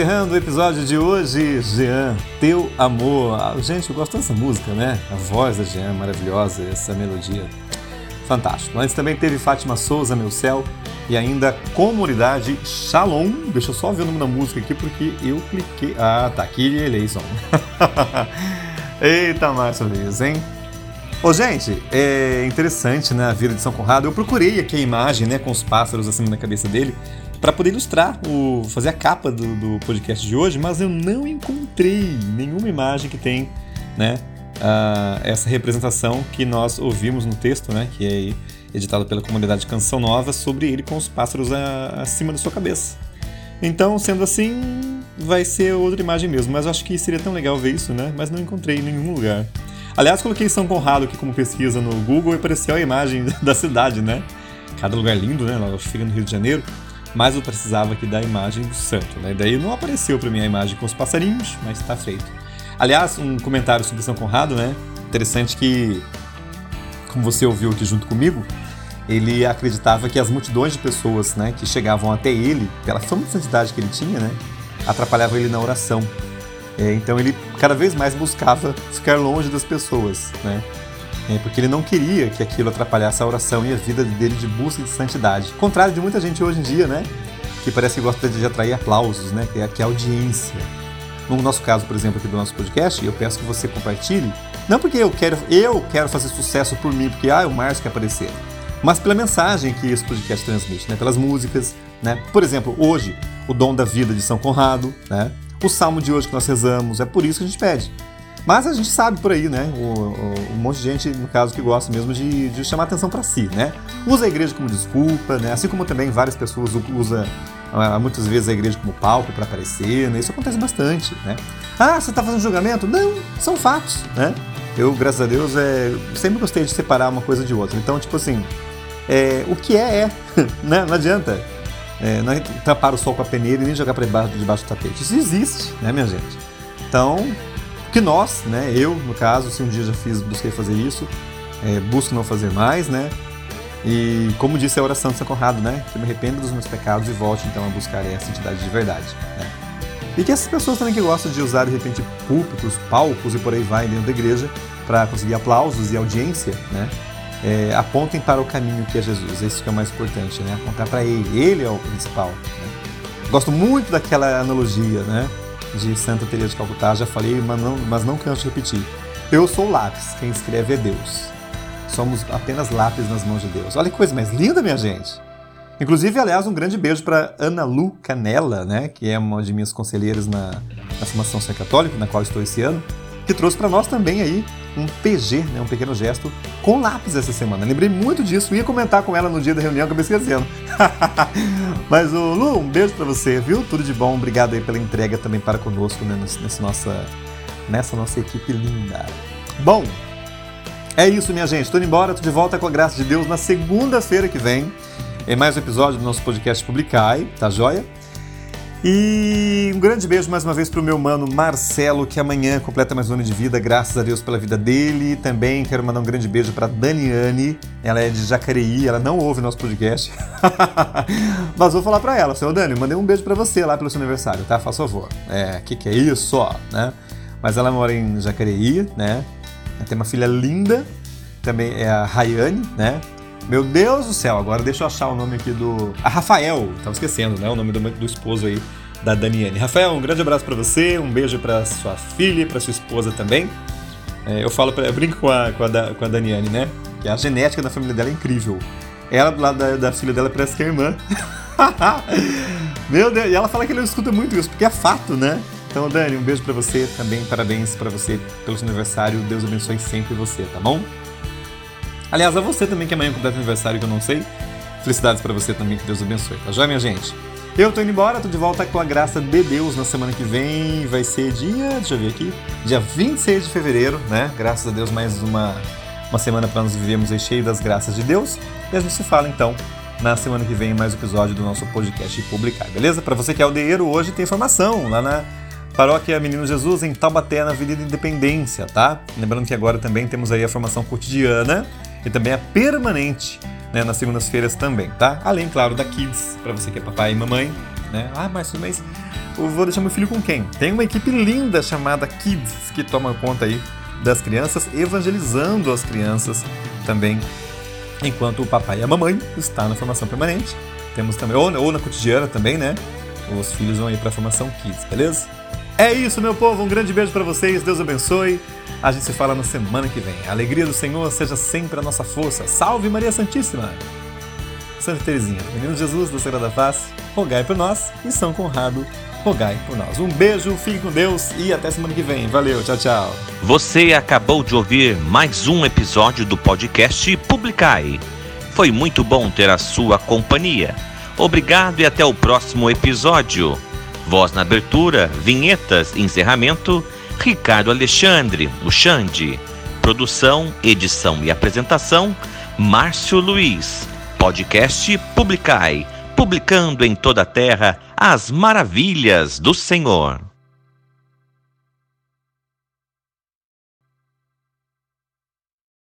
Encerrando o episódio de hoje, Jean, Teu Amor. Ah, gente, eu gosto dessa música, né? A voz da Jean, maravilhosa, essa melodia. Fantástico. Antes também teve Fátima Souza, Meu Céu, e ainda Comunidade Shalom. Deixa eu só ver o nome da música aqui, porque eu cliquei... Ah, tá aqui, Eleison. Eita, Márcio Luiz, hein? Ô, gente, é interessante, né, a vida de São Conrado. Eu procurei aqui a imagem, né, com os pássaros assim na cabeça dele, para poder ilustrar, o, fazer a capa do, do podcast de hoje, mas eu não encontrei nenhuma imagem que tem, né, ah, essa representação que nós ouvimos no texto, né, que é editado pela comunidade Canção Nova, sobre ele com os pássaros a- acima da sua cabeça. Então, sendo assim, vai ser outra imagem mesmo. Mas eu acho que seria tão legal ver isso, né? Mas não encontrei em nenhum lugar. Aliás, coloquei São Conrado aqui como pesquisa no Google e apareceu a imagem da cidade, né? Cada lugar lindo, né? Ela fica no Rio de Janeiro. Mas eu precisava aqui da imagem do santo, né? Daí não apareceu para mim a imagem com os passarinhos, mas está feito. Aliás, um comentário sobre São Conrado, né? Interessante que, como você ouviu aqui junto comigo, ele acreditava que as multidões de pessoas né, que chegavam até ele, pela fama de santidade que ele tinha, né, atrapalhavam ele na oração. É, então ele cada vez mais buscava ficar longe das pessoas, né, porque ele não queria que aquilo atrapalhasse a oração e a vida dele de busca de santidade. Contrário de muita gente hoje em dia, né, que parece que gosta de atrair aplausos, né, que é, que é audiência. No nosso caso, por exemplo, aqui do nosso podcast, eu peço que você compartilhe, não porque eu quero, eu quero fazer sucesso por mim, porque ah, o Márcio quer aparecer, mas pela mensagem que esse podcast transmite, né? pelas músicas. Né? Por exemplo, hoje, o Dom da Vida de São Conrado, né? o salmo de hoje que nós rezamos, é por isso que a gente pede. Mas a gente sabe por aí, né? O, o- um monte de gente, no caso, que gosta mesmo de, de chamar atenção para si, né? Usa a igreja como desculpa, né? Assim como também várias pessoas usam ah, muitas vezes a igreja como palco para aparecer, né? Isso acontece bastante, né? Ah, você está fazendo julgamento? Não, são fatos, né? Eu, graças a Deus, é, sempre gostei de separar uma coisa de outra. Então, tipo assim, é, o que é, é. né? Não adianta é, não é tapar o sol com a peneira e nem jogar para debaixo do tapete. Isso existe, né, minha gente? Então, que nós, né, eu, no caso, se um dia já fiz, busquei fazer isso, é, busco não fazer mais, né? E como disse a oração de São Conrado, né? Que me arrependo dos meus pecados e volte então a buscar essa entidade de verdade, né? E que essas pessoas também que gostam de usar de repente púlpitos, palcos e por aí vai dentro da igreja para conseguir aplausos e audiência, né? É, apontem para o caminho que é Jesus. Esse que é o mais importante, né? Apontar para Ele. Ele é o principal. né? Gosto muito daquela analogia, né? De Santa Teresa de Calcutá. Já falei, mas não, mas não canso de repetir. Eu sou lápis. Quem escreve é Deus. Somos apenas lápis nas mãos de Deus. Olha que coisa mais linda, minha gente. Inclusive, aliás, um grande beijo para Ana Lu Canella, né, que é uma de minhas conselheiras na, na formação Ser Católico, na qual estou esse ano, que trouxe para nós também aí um PG, né, um pequeno gesto, com lápis essa semana. Lembrei muito disso, ia comentar com ela no dia da reunião, acabei esquecendo. Mas, ô, Lu, um beijo para você, viu? Tudo de bom, obrigado aí pela entrega também para conosco né, nesse nossa, nessa nossa equipe linda. Bom, é isso, minha gente. Tô indo embora, tô de volta com a graça de Deus na segunda-feira que vem. Em mais um episódio do nosso podcast Publicai, tá joia? E um grande beijo mais uma vez pro meu mano Marcelo, que amanhã completa mais um ano de vida, graças a Deus pela vida dele. Também quero mandar um grande beijo pra Daniane, ela é de Jacareí, ela não ouve nosso podcast. Mas vou falar pra ela, seu Dani, mandei um beijo pra você lá pelo seu aniversário, tá? Faz favor. É, que que é isso, ó, né? Mas ela mora em Jacareí, né? Tem uma filha linda, também é a Rayane, né? Meu Deus do céu, agora deixa eu achar o nome aqui do. A Rafael, tava esquecendo, né? O nome do, do esposo aí da Daniane. Rafael, um grande abraço pra você, um beijo pra sua filha, pra sua esposa também. É, eu falo, eu brinco com a, com, a, Da- com a Daniane, né? Que a genética da família dela é incrível. Ela do lado da, da filha dela parece que é irmã. Meu Deus, e ela fala que ele escuta muito isso, porque é fato, né? Então, Dani, um beijo pra você também, parabéns pra você pelo seu aniversário. Deus abençoe sempre você, tá bom? Aliás, a você também que amanhã completa aniversário que eu não sei. Felicidades pra você também, que Deus abençoe, tá joia, minha gente? Eu tô indo embora, tô de volta com a graça de Deus na semana que vem. Vai ser dia, deixa eu ver aqui, dia 26 de fevereiro, né? Graças a Deus, mais uma, uma semana para nós vivermos aí cheio das graças de Deus. E a gente se fala então na semana que vem em mais um episódio do nosso podcast Publicar, beleza? Para você que é aldeieiro, hoje tem informação lá na Paróquia Menino Jesus, em Taubaté, na Avenida Independência, tá? Lembrando que agora também temos aí a formação cotidiana e também a permanente, né, nas segundas-feiras também, tá? Além, claro, da Kids, para você que é papai e mamãe, né? Ah, mas, mas eu vou deixar meu filho com quem? Tem uma equipe linda chamada Kids, que toma conta aí das crianças, evangelizando as crianças também, enquanto o papai e a mamãe está na formação permanente. Temos também, ou, ou na cotidiana também, né? Os filhos vão aí para a formação Kids, beleza? É isso, meu povo. Um grande beijo para vocês. Deus abençoe. A gente se fala na semana que vem. A alegria do Senhor seja sempre a nossa força. Salve Maria Santíssima! Santa Teresinha, Menino Jesus da Sagrada Face, rogai por nós e São Conrado, rogai por nós. Um beijo, fique com Deus e até semana que vem. Valeu, tchau, tchau. Você acabou de ouvir mais um episódio do podcast Publicai. Foi muito bom ter a sua companhia. Obrigado e até o próximo episódio. Voz na abertura, vinhetas, encerramento, Ricardo Alexandre, o Xande. Produção, edição e apresentação, Márcio Luiz. Podcast Publicai, publicando em toda a terra as maravilhas do Senhor.